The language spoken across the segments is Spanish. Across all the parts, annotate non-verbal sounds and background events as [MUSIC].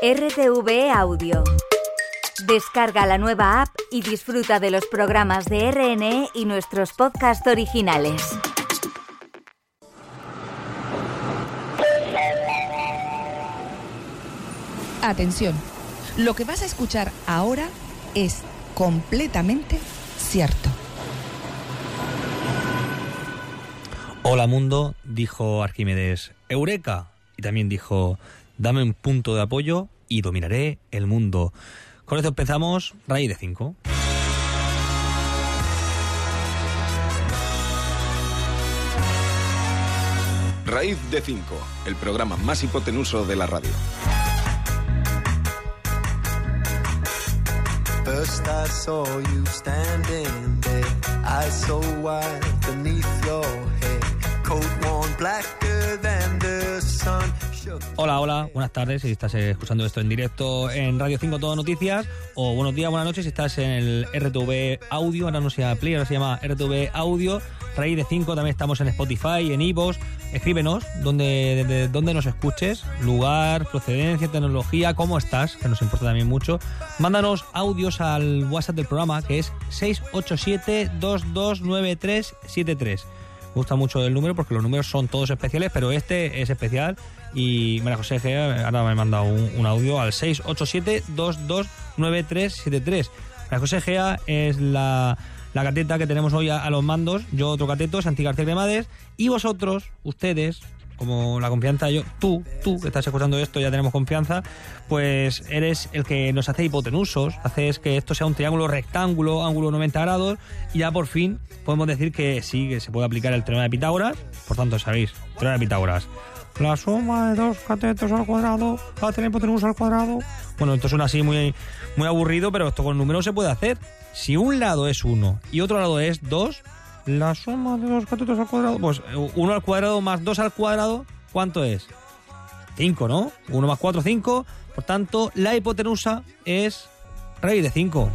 RTV Audio. Descarga la nueva app y disfruta de los programas de RNE y nuestros podcasts originales. Atención, lo que vas a escuchar ahora es completamente cierto. Hola mundo, dijo Arquímedes, Eureka. Y también dijo, dame un punto de apoyo y dominaré el mundo. Con esto empezamos, raíz de 5. Raíz de 5, el programa más hipotenuso de la radio. First I saw you standing there, eyes so wide beneath your head, coat worn blacker than the sun. Hola, hola, buenas tardes si estás escuchando esto en directo en Radio 5 Todo Noticias o buenos días, buenas noches si estás en el RTV Audio, ahora no se llama Play, ahora se llama RTV Audio, Raíz de 5, también estamos en Spotify, en Ivos, escríbenos donde, donde nos escuches, lugar, procedencia, tecnología, cómo estás, que nos importa también mucho. Mándanos audios al WhatsApp del programa que es 687-229373. Me gusta mucho el número porque los números son todos especiales, pero este es especial. Y María José G ahora me ha mandado un, audio al 687-229373. María José Gea es la, la cateta que tenemos hoy a, a los mandos. Yo otro cateto, Santi García Cremades. Y vosotros, ustedes, como la confianza, yo, tú, tú que estás escuchando esto, ya tenemos confianza, pues eres el que nos hace hipotenusos, haces que esto sea un triángulo rectángulo, ángulo 90 grados, y ya por fin podemos decir que sí, que se puede aplicar el teorema de Pitágoras. Por tanto, sabéis, teorema de Pitágoras. La suma de dos catetos al cuadrado, la tener hipotenusa al cuadrado. Bueno, esto suena así muy, muy aburrido, pero esto con números se puede hacer. Si un lado es 1 y otro lado es 2, la suma de dos catetos al cuadrado, pues 1 al cuadrado más 2 al cuadrado, ¿cuánto es? 5, ¿no? 1 más 4, 5. Por tanto, la hipotenusa es raíz de 5.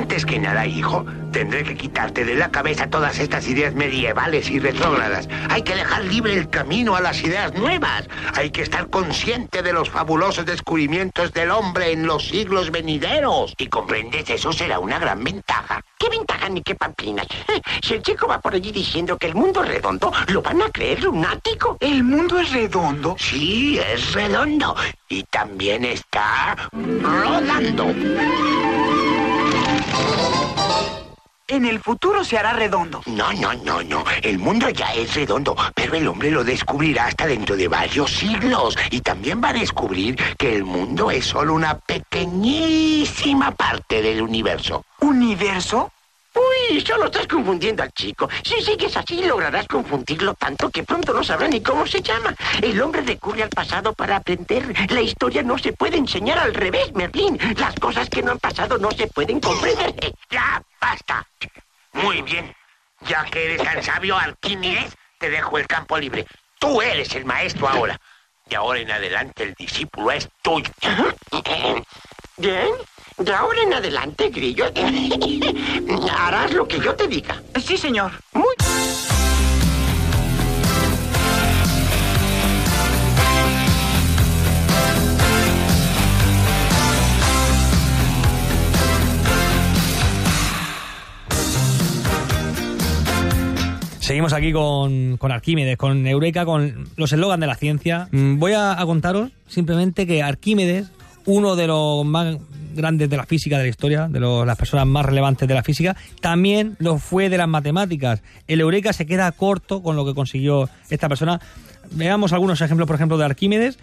Antes que nada, hijo, tendré que quitarte de la cabeza todas estas ideas medievales y retrógradas. Hay que dejar libre el camino a las ideas nuevas. Hay que estar consciente de los fabulosos descubrimientos del hombre en los siglos venideros. ¿Y comprendes? Eso será una gran ventaja. ¿Qué ventaja ni qué pamplinas? [LAUGHS] Si el chico va por allí diciendo que el mundo es redondo, ¿lo van a creer lunático? ¿El mundo es redondo? Sí, es redondo. Y también está rodando. En el futuro se hará redondo. No, no, no, no. El mundo ya es redondo, pero el hombre lo descubrirá hasta dentro de varios siglos. Y también va a descubrir que el mundo es solo una pequeñísima parte del universo. ¿Universo? Uy, solo estás confundiendo al chico. Si sigues así, lograrás confundirlo tanto que pronto no sabrá ni cómo se llama. El hombre recurre al pasado para aprender. La historia no se puede enseñar al revés, Merlín. Las cosas que no han pasado no se pueden comprender. [LAUGHS] Ya, basta. Muy bien. Ya que eres tan sabio, Alquímedes, te dejo el campo libre. Tú eres el maestro ahora. De ahora en adelante el discípulo es tuyo. [LAUGHS] Bien. De ahora en adelante, Grillo, [LAUGHS] harás lo que yo te diga. Sí, señor. Muy Seguimos aquí con, con Arquímedes, con Eureka, con los eslogans de la ciencia. Mm, Voy a, a contaros simplemente que Arquímedes, uno de los más grandes de la física de la historia, de los- las personas más relevantes de la física, también lo fue de las matemáticas. El Eureka se queda corto con lo que consiguió esta persona. Veamos algunos ejemplos, por ejemplo, de Arquímedes,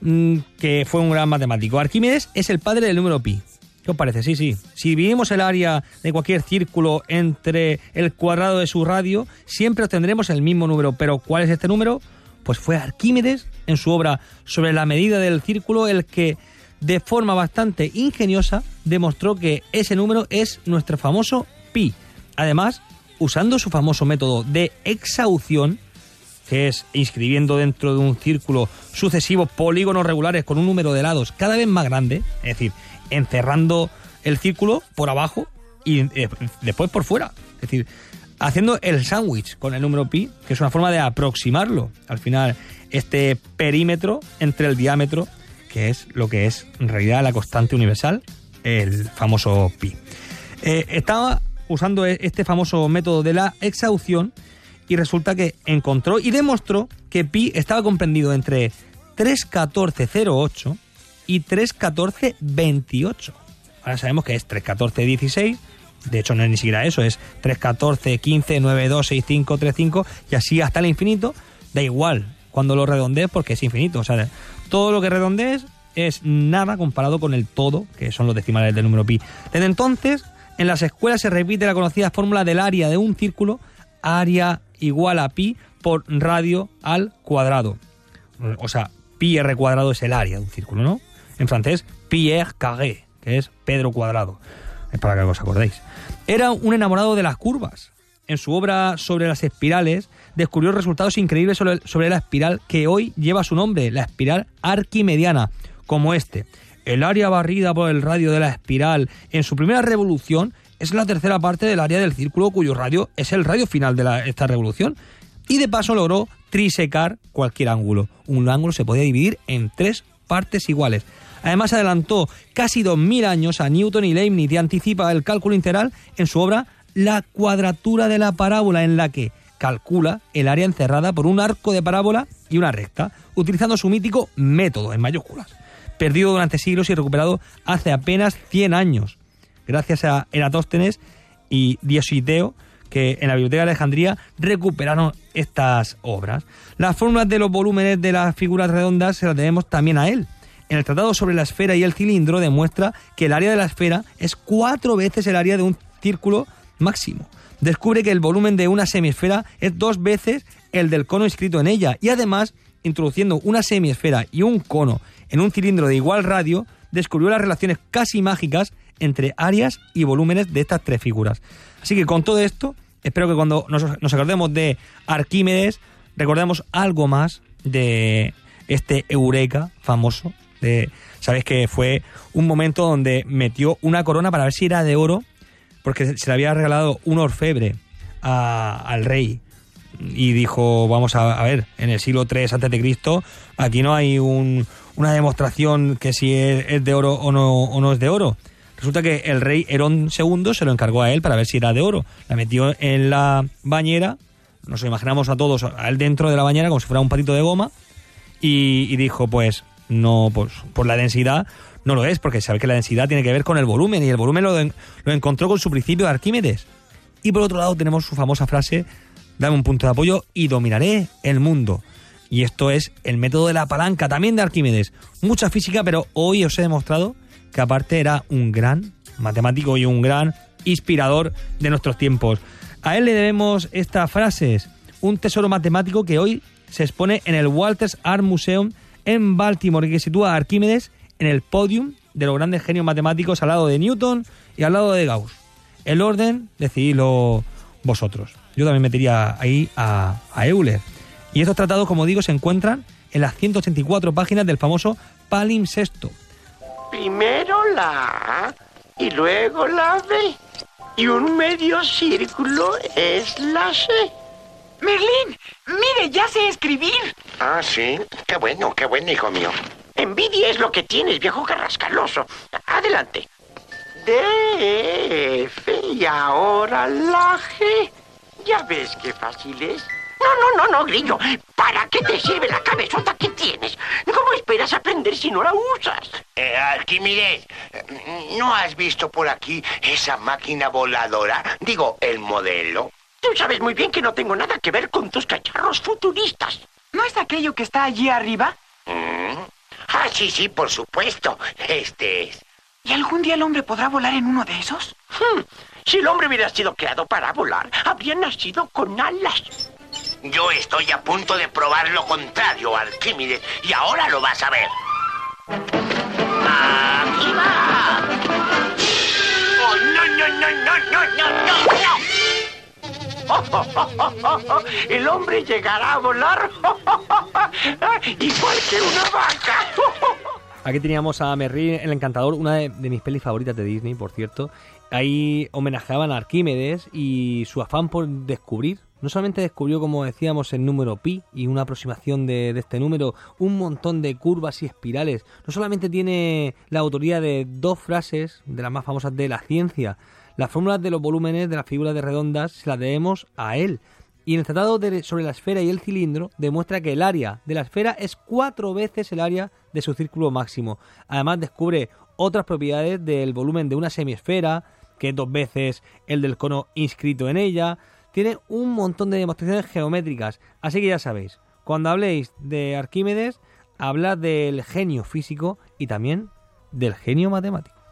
mm, que fue un gran matemático. Arquímedes es el padre del número pi. ¿Qué os parece? Sí, sí. Si dividimos el área de cualquier círculo entre el cuadrado de su radio, siempre obtendremos el mismo número. Pero ¿cuál es este número? Pues fue Arquímedes, en su obra sobre la medida del círculo, el que de forma bastante ingeniosa demostró que ese número es nuestro famoso pi. Además, usando su famoso método de exhaución, que es inscribiendo dentro de un círculo sucesivos polígonos regulares con un número de lados cada vez más grande, es decir, encerrando el círculo por abajo y eh, después por fuera. Es decir, haciendo el sándwich con el número pi, que es una forma de aproximarlo. Al final, este perímetro entre el diámetro, que es lo que es en realidad la constante universal, el famoso pi. Eh, estaba usando e- este famoso método de la exhaución y resulta que encontró y demostró que pi estaba comprendido entre 31408 y 31428. Ahora sabemos que es 31416, de hecho no es ni siquiera eso, es 314 15 92 65 35 y así hasta el infinito, da igual cuando lo redondees porque es infinito, o sea, todo lo que redondees es nada comparado con el todo, que son los decimales del número pi. Desde entonces, en las escuelas se repite la conocida fórmula del área de un círculo, área igual a pi por radio al cuadrado. O sea, pi r cuadrado es el área de un círculo, ¿no? En francés, Pierre carré, que es Pedro cuadrado. Es para que os acordéis. Era un enamorado de las curvas. En su obra sobre las espirales, descubrió resultados increíbles sobre, la espiral que hoy lleva su nombre, la espiral arquimediana, como este. El área barrida por el radio de la espiral en su primera revolución es la tercera parte del área del círculo cuyo radio es el radio final de la- esta revolución. Y de paso logró trisecar cualquier ángulo. Un ángulo se podía dividir en tres partes iguales. Además adelantó casi 2000 años a Newton y Leibniz y anticipa el cálculo integral en su obra La cuadratura de la parábola en la que calcula el área encerrada por un arco de parábola y una recta, utilizando su mítico método en mayúsculas, perdido durante siglos y recuperado hace apenas 100 años, gracias a Eratóstenes y Diositeo, que en la Biblioteca de Alejandría recuperaron estas obras. Las fórmulas de los volúmenes de las figuras redondas se las debemos también a él. En el Tratado sobre la esfera y el cilindro demuestra que el área de la esfera es cuatro veces el área de un círculo máximo. Descubre que el volumen de una semisfera es dos veces el del cono inscrito en ella y además, introduciendo una semisfera y un cono en un cilindro de igual radio, descubrió las relaciones casi mágicas entre áreas y volúmenes de estas tres figuras. Así que con todo esto, espero que cuando nos, nos acordemos de Arquímedes, recordemos algo más de este Eureka famoso. De, Sabéis que fue un momento donde metió una corona para ver si era de oro, porque se le había regalado un orfebre al rey. Y dijo, vamos a, ver, en el siglo III Cristo, aquí no hay un- una demostración que si es, de oro o no, es de oro. Resulta que el rey Herón II se lo encargó a él para ver si era de oro. La metió en la bañera, nos imaginamos a todos, a él dentro de la bañera como si fuera un patito de goma, y dijo, pues no, pues por la densidad no lo es, porque sabe que la densidad tiene que ver con el volumen, y el volumen lo, lo encontró con su principio de Arquímedes. Y por otro lado tenemos su famosa frase, dame un punto de apoyo y dominaré el mundo. Y esto es el método de la palanca, también de Arquímedes. Mucha física, pero hoy os he demostrado que aparte era un gran matemático y un gran inspirador de nuestros tiempos. A él le debemos estas frases, un tesoro matemático que hoy se expone en el Walters Art Museum en Baltimore que sitúa a Arquímedes en el podium de los grandes genios matemáticos al lado de Newton y al lado de Gauss. El orden, decididlo vosotros. Yo también metería ahí a, a Euler. Y estos tratados, como digo, se encuentran en las 184 páginas del famoso palimpsesto. Primero la A y luego la B. Y un medio círculo es la C. Merlín, mire, ya sé escribir. Ah, sí. Qué bueno, qué bueno, hijo mío. Envidia es lo que tienes, viejo carrascaloso. Adelante. D, F y ahora la G. Ya ves qué fácil es. No, no, no, no, grillo. ¿Para qué te sirve la cabezota que tienes? ¿Cómo esperas aprender si no la usas? Eh, Arquímedes, eh, ¿no has visto por aquí esa máquina voladora? Digo, el modelo. Tú sabes muy bien que no tengo nada que ver con tus cacharros futuristas. ¿No es aquello que está allí arriba? ¿Mm? Ah, sí, sí, por supuesto. Este es. ¿Y algún día el hombre podrá volar en uno de esos? Hmm. Si el hombre hubiera sido creado para volar, habría nacido con alas. Yo estoy a punto de probar lo contrario, Arquímedes, y ahora lo vas a ver. ¡Aquí ¡Oh, no, no, no, no, no, no! no! [LAUGHS] El hombre llegará a volar [LAUGHS] igual que una vaca. [LAUGHS] Aquí teníamos a Merry el Encantador, una de, de mis pelis favoritas de Disney, por cierto. Ahí homenajeaban a Arquímedes y su afán por descubrir. No solamente descubrió, como decíamos, el número pi y una aproximación de, de este número, un montón de curvas y espirales. No solamente tiene la autoría de dos frases de las más famosas de la ciencia. Las fórmulas de los volúmenes de las figuras de redondas se las debemos a él. Y en el tratado sobre la esfera y el cilindro demuestra que el área de la esfera es cuatro veces el área de su círculo máximo. Además descubre otras propiedades del volumen de una semiesfera, que es dos veces el del cono inscrito en ella. Tiene un montón de demostraciones geométricas. Así que ya sabéis, cuando habléis de Arquímedes, hablad del genio físico y también del genio matemático.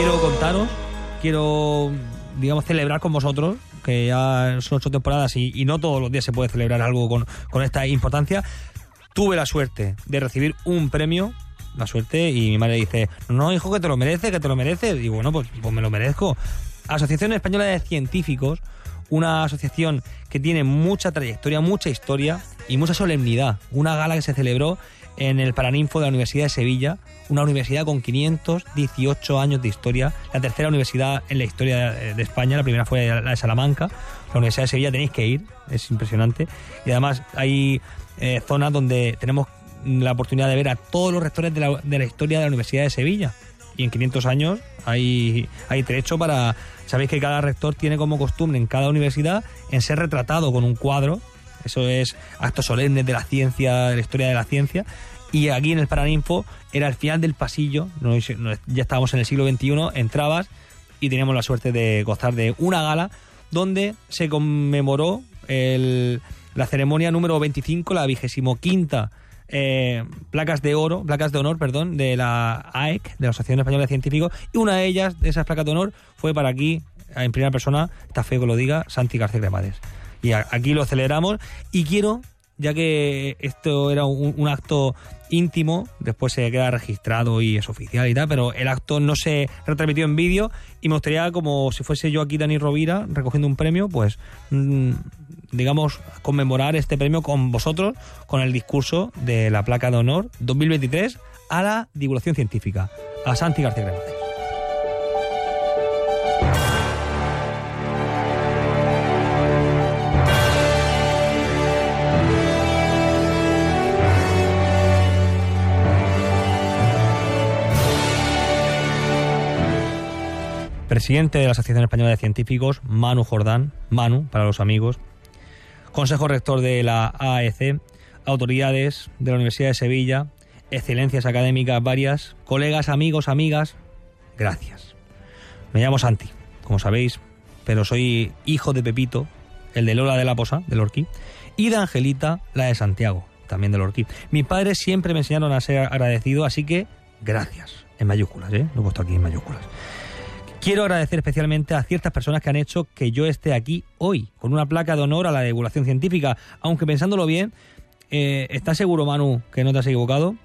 Quiero contaros, quiero, digamos, celebrar con vosotros, que ya son ocho temporadas y, no todos los días se puede celebrar algo con, con esta importancia. Tuve la suerte de recibir un premio, la suerte, y mi madre dice, no, hijo, que te lo mereces, que te lo mereces. Y bueno, pues, pues me lo merezco. Asociación Española de Científicos, una asociación que tiene mucha trayectoria, mucha historia y mucha solemnidad. Una gala que se celebró en el Paraninfo de la Universidad de Sevilla, una universidad con 518 años de historia, la tercera universidad en la historia de de España, la primera fue la de Salamanca, la Universidad de Sevilla tenéis que ir, es impresionante, y además hay eh, zonas donde tenemos la oportunidad de ver a todos los rectores de la, de la historia de la Universidad de Sevilla, y en 500 años hay, hay trecho para... Sabéis que cada rector tiene como costumbre en cada universidad en ser retratado con un cuadro eso es actos solemnes de la ciencia, de la historia de la ciencia. Y aquí en el Paraninfo era el final del pasillo, ya estábamos en el siglo XXI, entrabas y teníamos la suerte de gozar de una gala donde se conmemoró el- la ceremonia número 25, la vigésimo quinta eh, placas de oro, placas de honor, perdón, de la AEC, de la Asociación Española de Científicos, y una de ellas, de esas placas de honor, fue para aquí, en primera persona, está feo que lo diga, Santi García Cremades. Y aquí lo celebramos y quiero, ya que esto era un, acto íntimo, después se queda registrado y es oficial y tal, pero el acto no se retransmitió en vídeo. Y me gustaría, como si fuese yo aquí Dani Rovira recogiendo un premio, pues mm, digamos conmemorar este premio con vosotros, con el discurso de la placa de honor 2023 a la divulgación científica, a Santi García. Presidente de la Asociación Española de Científicos, Manu Jordán, Manu para los amigos, consejo rector de la AEC, autoridades de la Universidad de Sevilla, excelencias académicas varias, colegas, amigos, amigas, gracias. Me llamo Santi, como sabéis, pero soy hijo de Pepito, el de Lola de la Posa, del Orquí, y de Angelita, la de Santiago, también del Orquí. Mis padres siempre me enseñaron a ser agradecido, así que gracias, en mayúsculas, ¿eh? Lo he puesto aquí en mayúsculas. Quiero agradecer especialmente a ciertas personas que han hecho que yo esté aquí hoy, con una placa de honor a la divulgación científica, aunque pensándolo bien, eh, ¿estás seguro, Manu, que no te has equivocado?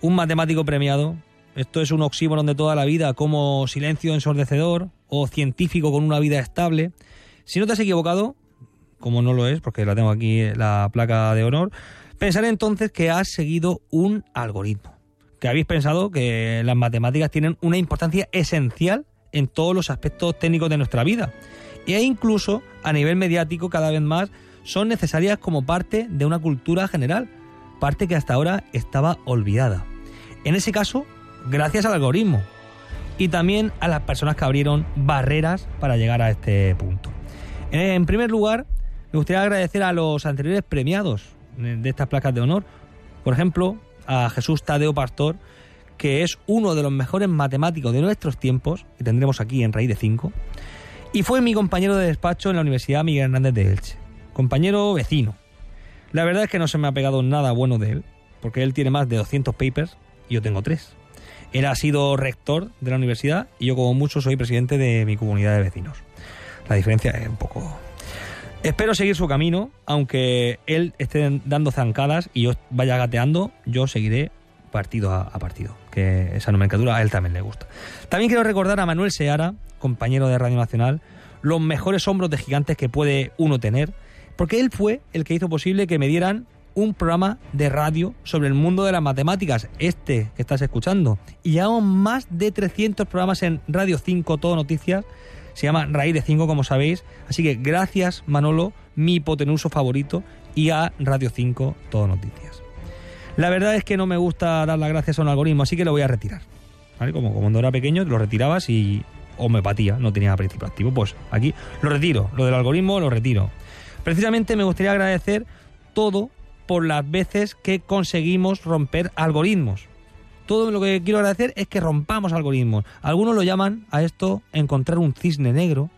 Un matemático premiado, esto es un oxímoron de toda la vida, como silencio ensordecedor o científico con una vida estable. Si no te has equivocado, como no lo es, porque la tengo aquí eh, la placa de honor, pensaré entonces que has seguido un algoritmo, que habéis pensado que las matemáticas tienen una importancia esencial en todos los aspectos técnicos de nuestra vida. E incluso a nivel mediático cada vez más son necesarias como parte de una cultura general, parte que hasta ahora estaba olvidada. En ese caso, gracias al algoritmo y también a las personas que abrieron barreras para llegar a este punto. En primer lugar, me gustaría agradecer a los anteriores premiados de estas placas de honor, por ejemplo, a Jesús Tadeo Pastor, que es uno de los mejores matemáticos de nuestros tiempos, que tendremos aquí en Raíz de 5, y fue mi compañero de despacho en la Universidad Miguel Hernández de Elche. Compañero vecino. La verdad es que no se me ha pegado nada bueno de él, porque él tiene más de 200 papers y yo tengo tres. Él ha sido rector de la universidad y yo como mucho soy presidente de mi comunidad de vecinos. La diferencia es un poco... Espero seguir su camino, aunque él esté dando zancadas y yo vaya gateando, yo seguiré partido a, partido, que esa nomenclatura a él también le gusta. También quiero recordar a Manuel Seara, compañero de Radio Nacional, los mejores hombros de gigantes que puede uno tener, Porque él fue el que hizo posible que me dieran un programa de radio sobre el mundo de las matemáticas, este que estás escuchando. Y llevamos más de 300 programas en Radio 5, Todo Noticias. Se llama Raíz de 5, como sabéis. Así que gracias, Manolo, mi hipotenuso favorito, y a Radio 5, Todo Noticias. La verdad es que no me gusta dar las gracias a un algoritmo, así que lo voy a retirar. ¿Vale? Como, cuando era pequeño, lo retirabas y homeopatía, no tenía principio activo. Pues aquí lo retiro, lo del algoritmo lo retiro. Precisamente me gustaría agradecer todo por las veces que conseguimos romper algoritmos. Todo lo que quiero agradecer es que rompamos algoritmos. Algunos lo llaman a esto encontrar un cisne negro,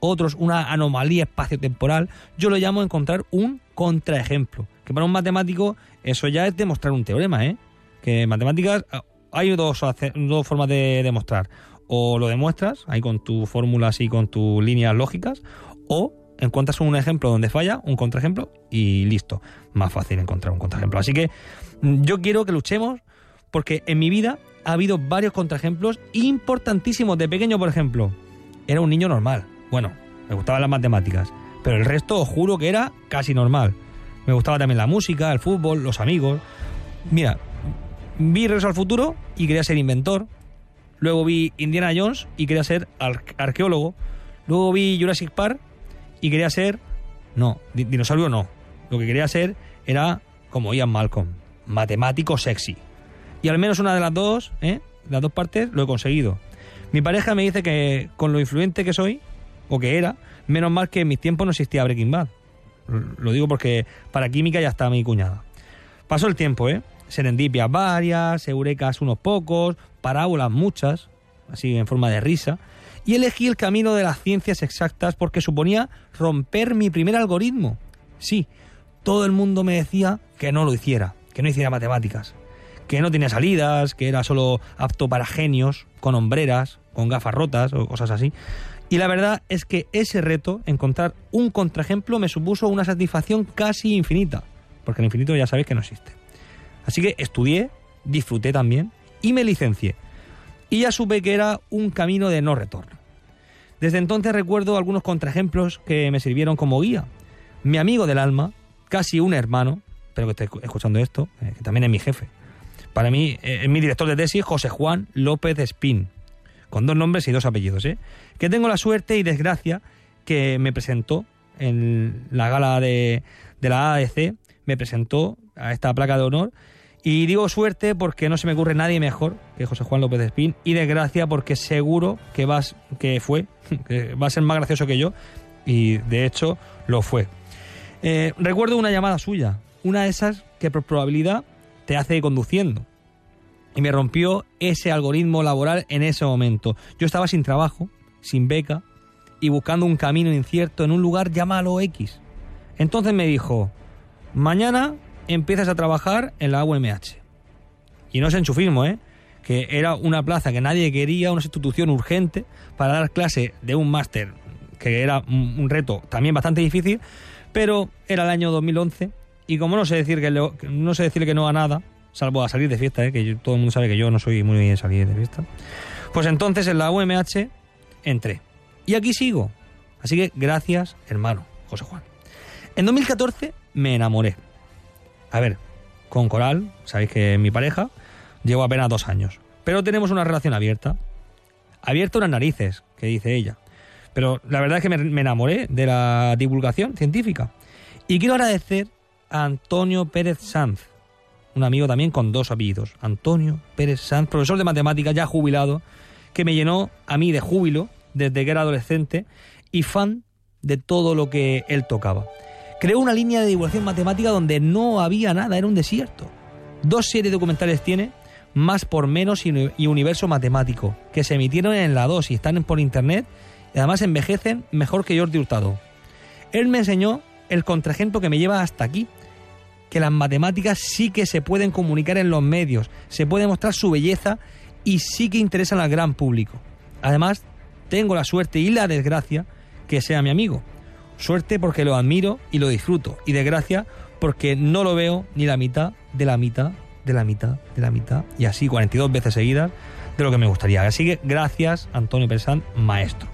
otros una anomalía espaciotemporal. Yo lo llamo encontrar un contraejemplo. Que para un matemático eso ya es demostrar un teorema, ¿eh? Que en matemáticas ah, hay dos, dos formas de demostrar. O lo demuestras, ahí con tus fórmulas y con tus líneas lógicas, o encuentras un ejemplo donde falla, un contraejemplo y listo. Más fácil encontrar un contraejemplo. Así que mm, yo quiero que luchemos porque en mi vida ha habido varios contraejemplos importantísimos. De pequeño, por ejemplo, era un niño normal. Bueno, me gustaban las matemáticas, pero el resto os juro que era casi normal. Me gustaba también la música, el fútbol, los amigos. Mira, vi Regreso al Futuro y quería ser inventor. Luego vi Indiana Jones y quería ser arqueólogo. Luego vi Jurassic Park y quería ser... No, dinosaurio no. Lo que quería ser era como Ian Malcolm, matemático sexy. Y al menos una de las dos, ¿eh? las dos partes, lo he conseguido. Mi pareja me dice que con lo influente que soy, o que era, menos mal que en mis tiempos no existía Breaking Bad. Lo digo porque para química ya está mi cuñada. Pasó el tiempo, ¿eh? Serendipias varias, eurecas unos pocos, parábolas muchas, así en forma de risa y elegí el camino de las ciencias exactas porque suponía romper mi primer algoritmo. Sí, todo el mundo me decía que no lo hiciera, que no hiciera matemáticas, que no tenía salidas, que era solo apto para genios, con hombreras, con gafas rotas o cosas así. Y la verdad es que ese reto, encontrar un contraejemplo, me supuso una satisfacción casi infinita, porque el infinito ya sabéis que no existe. Así que estudié, disfruté también y me licencié y ya supe que era un camino de no retorno. Desde entonces recuerdo algunos contraejemplos que me sirvieron como guía. Mi amigo del alma, casi un hermano, pero que esté escuchando esto, eh, que también es mi jefe. Para mí eh, es mi director de tesis, José Juan López Espín, con dos nombres y dos apellidos, ¿eh? que tengo la suerte y desgracia que me presentó en la gala de, de la ADC, me presentó a esta placa de honor y digo suerte porque no se me ocurre nadie mejor que José Juan López de Espín y desgracia porque seguro que, vas, que fue, [LAUGHS] que va a ser más gracioso que yo y de hecho lo fue. Eh, recuerdo una llamada suya, una de esas que por probabilidad te hace conduciendo y me rompió ese algoritmo laboral en ese momento. Yo estaba sin trabajo, sin beca y buscando un camino incierto en un lugar llamado X. Entonces me dijo, mañana empiezas a trabajar en la UMH. Y no es enchufismo, ¿eh? que era una plaza que nadie quería, una institución urgente para dar clase de un máster, que era un reto también bastante difícil, pero era el año 2011 y como no sé decir que no sé decirle que no a nada, salvo a salir de fiesta, ¿eh? que todo el mundo sabe que yo no soy muy bien salir de fiesta, pues entonces en la UMH entré. Y aquí sigo. Así que gracias, hermano, José Juan. En 2014 me enamoré. A ver, con Coral, sabéis que mi pareja, llevo apenas dos años. Pero tenemos una relación abierta. Abierta unas narices, que dice ella. Pero la verdad es que me, enamoré de la divulgación científica. Y quiero agradecer a Antonio Pérez Sanz, un amigo también con dos apellidos. Antonio Pérez Sanz, profesor de matemáticas ya jubilado, que me llenó a mí de júbilo desde que era adolescente y fan de todo lo que él tocaba creó una línea de divulgación matemática donde no había nada, era un desierto. Dos series documentales tiene, Más por Menos y Universo Matemático, que se emitieron en la 2 y están por internet y además envejecen mejor que Jordi Hurtado. Él me enseñó el contraejemplo que me lleva hasta aquí, que las matemáticas sí que se pueden comunicar en los medios, se puede mostrar su belleza y sí que interesan al gran público. Además, tengo la suerte y la desgracia que sea mi amigo, Suerte porque lo admiro y lo disfruto. Y desgracia porque no lo veo ni la mitad de la mitad de la mitad de la mitad. Y así 42 veces seguidas de lo que me gustaría. Así que gracias Antonio Persán, maestro.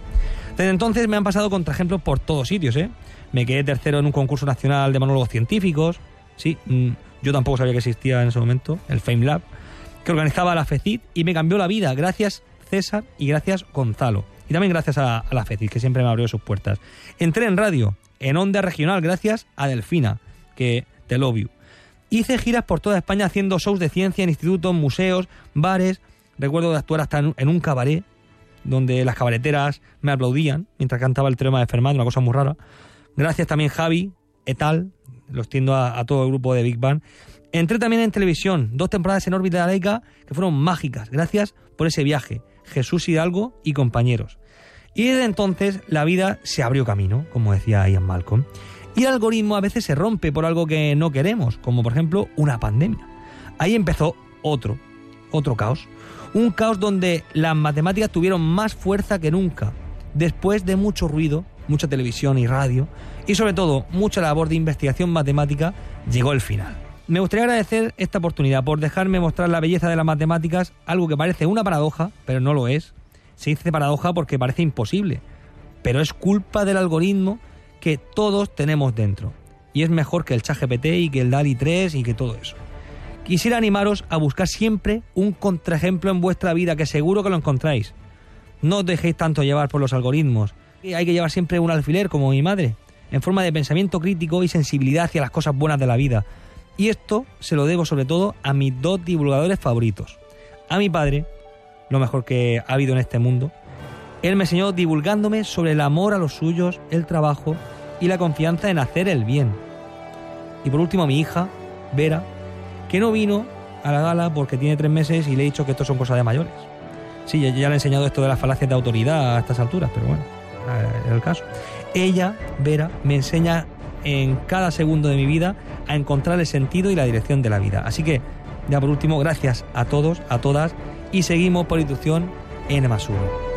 Desde entonces me han pasado contraejemplos por todos sitios, ¿eh? Me quedé tercero en un concurso nacional de monólogos científicos. Sí, mm, yo tampoco sabía que existía en ese momento, el Fame Lab, que organizaba la FECIT y me cambió la vida. Gracias César y gracias Gonzalo. Y también gracias a, la FECIT, que siempre me abrió sus puertas. Entré en radio, en onda regional, gracias a Delfina, que te love you. Hice giras por toda España haciendo shows de ciencia en institutos, museos, bares. Recuerdo de actuar hasta en un cabaret, donde las cabareteras me aplaudían mientras cantaba el tema de Fermat, una cosa muy rara. Gracias también Javi, etal, lo extiendo a, todo el grupo de Big Bang. Entré también en televisión, dos temporadas en órbita laica que fueron mágicas. Gracias por ese viaje. Jesús Hidalgo y compañeros. Y desde entonces la vida se abrió camino, como decía Ian Malcolm. Y el algoritmo a veces se rompe por algo que no queremos, como por ejemplo una pandemia. Ahí empezó otro, otro caos. Un caos donde las matemáticas tuvieron más fuerza que nunca, después de mucho ruido, mucha televisión y radio, y sobre todo mucha labor de investigación matemática, llegó el final. Me gustaría agradecer esta oportunidad por dejarme mostrar la belleza de las matemáticas, algo que parece una paradoja, pero no lo es. Se dice paradoja porque parece imposible, pero es culpa del algoritmo que todos tenemos dentro. Y es mejor que el ChatGPT y que el DALI 3 y que todo eso. Quisiera animaros a buscar siempre un contraejemplo en vuestra vida, que seguro que lo encontráis. No os dejéis tanto llevar por los algoritmos. Hay que llevar siempre un alfiler, como mi madre, en forma de pensamiento crítico y sensibilidad hacia las cosas buenas de la vida. Y esto se lo debo sobre todo a mis dos divulgadores favoritos. A mi padre, lo mejor que ha habido en este mundo. Él me enseñó divulgándome sobre el amor a los suyos, el trabajo y la confianza en hacer el bien. Y por último a mi hija, Vera, que no vino a la gala porque tiene tres meses y le he dicho que esto son cosas de mayores. Sí, ya le he enseñado esto de las falacias de autoridad a estas alturas, pero bueno, el caso. Ella, Vera, me enseña en cada segundo de mi vida a encontrar el sentido y la dirección de la vida. Así que, ya por último, gracias a todos, a todas, y seguimos por institución N más 1.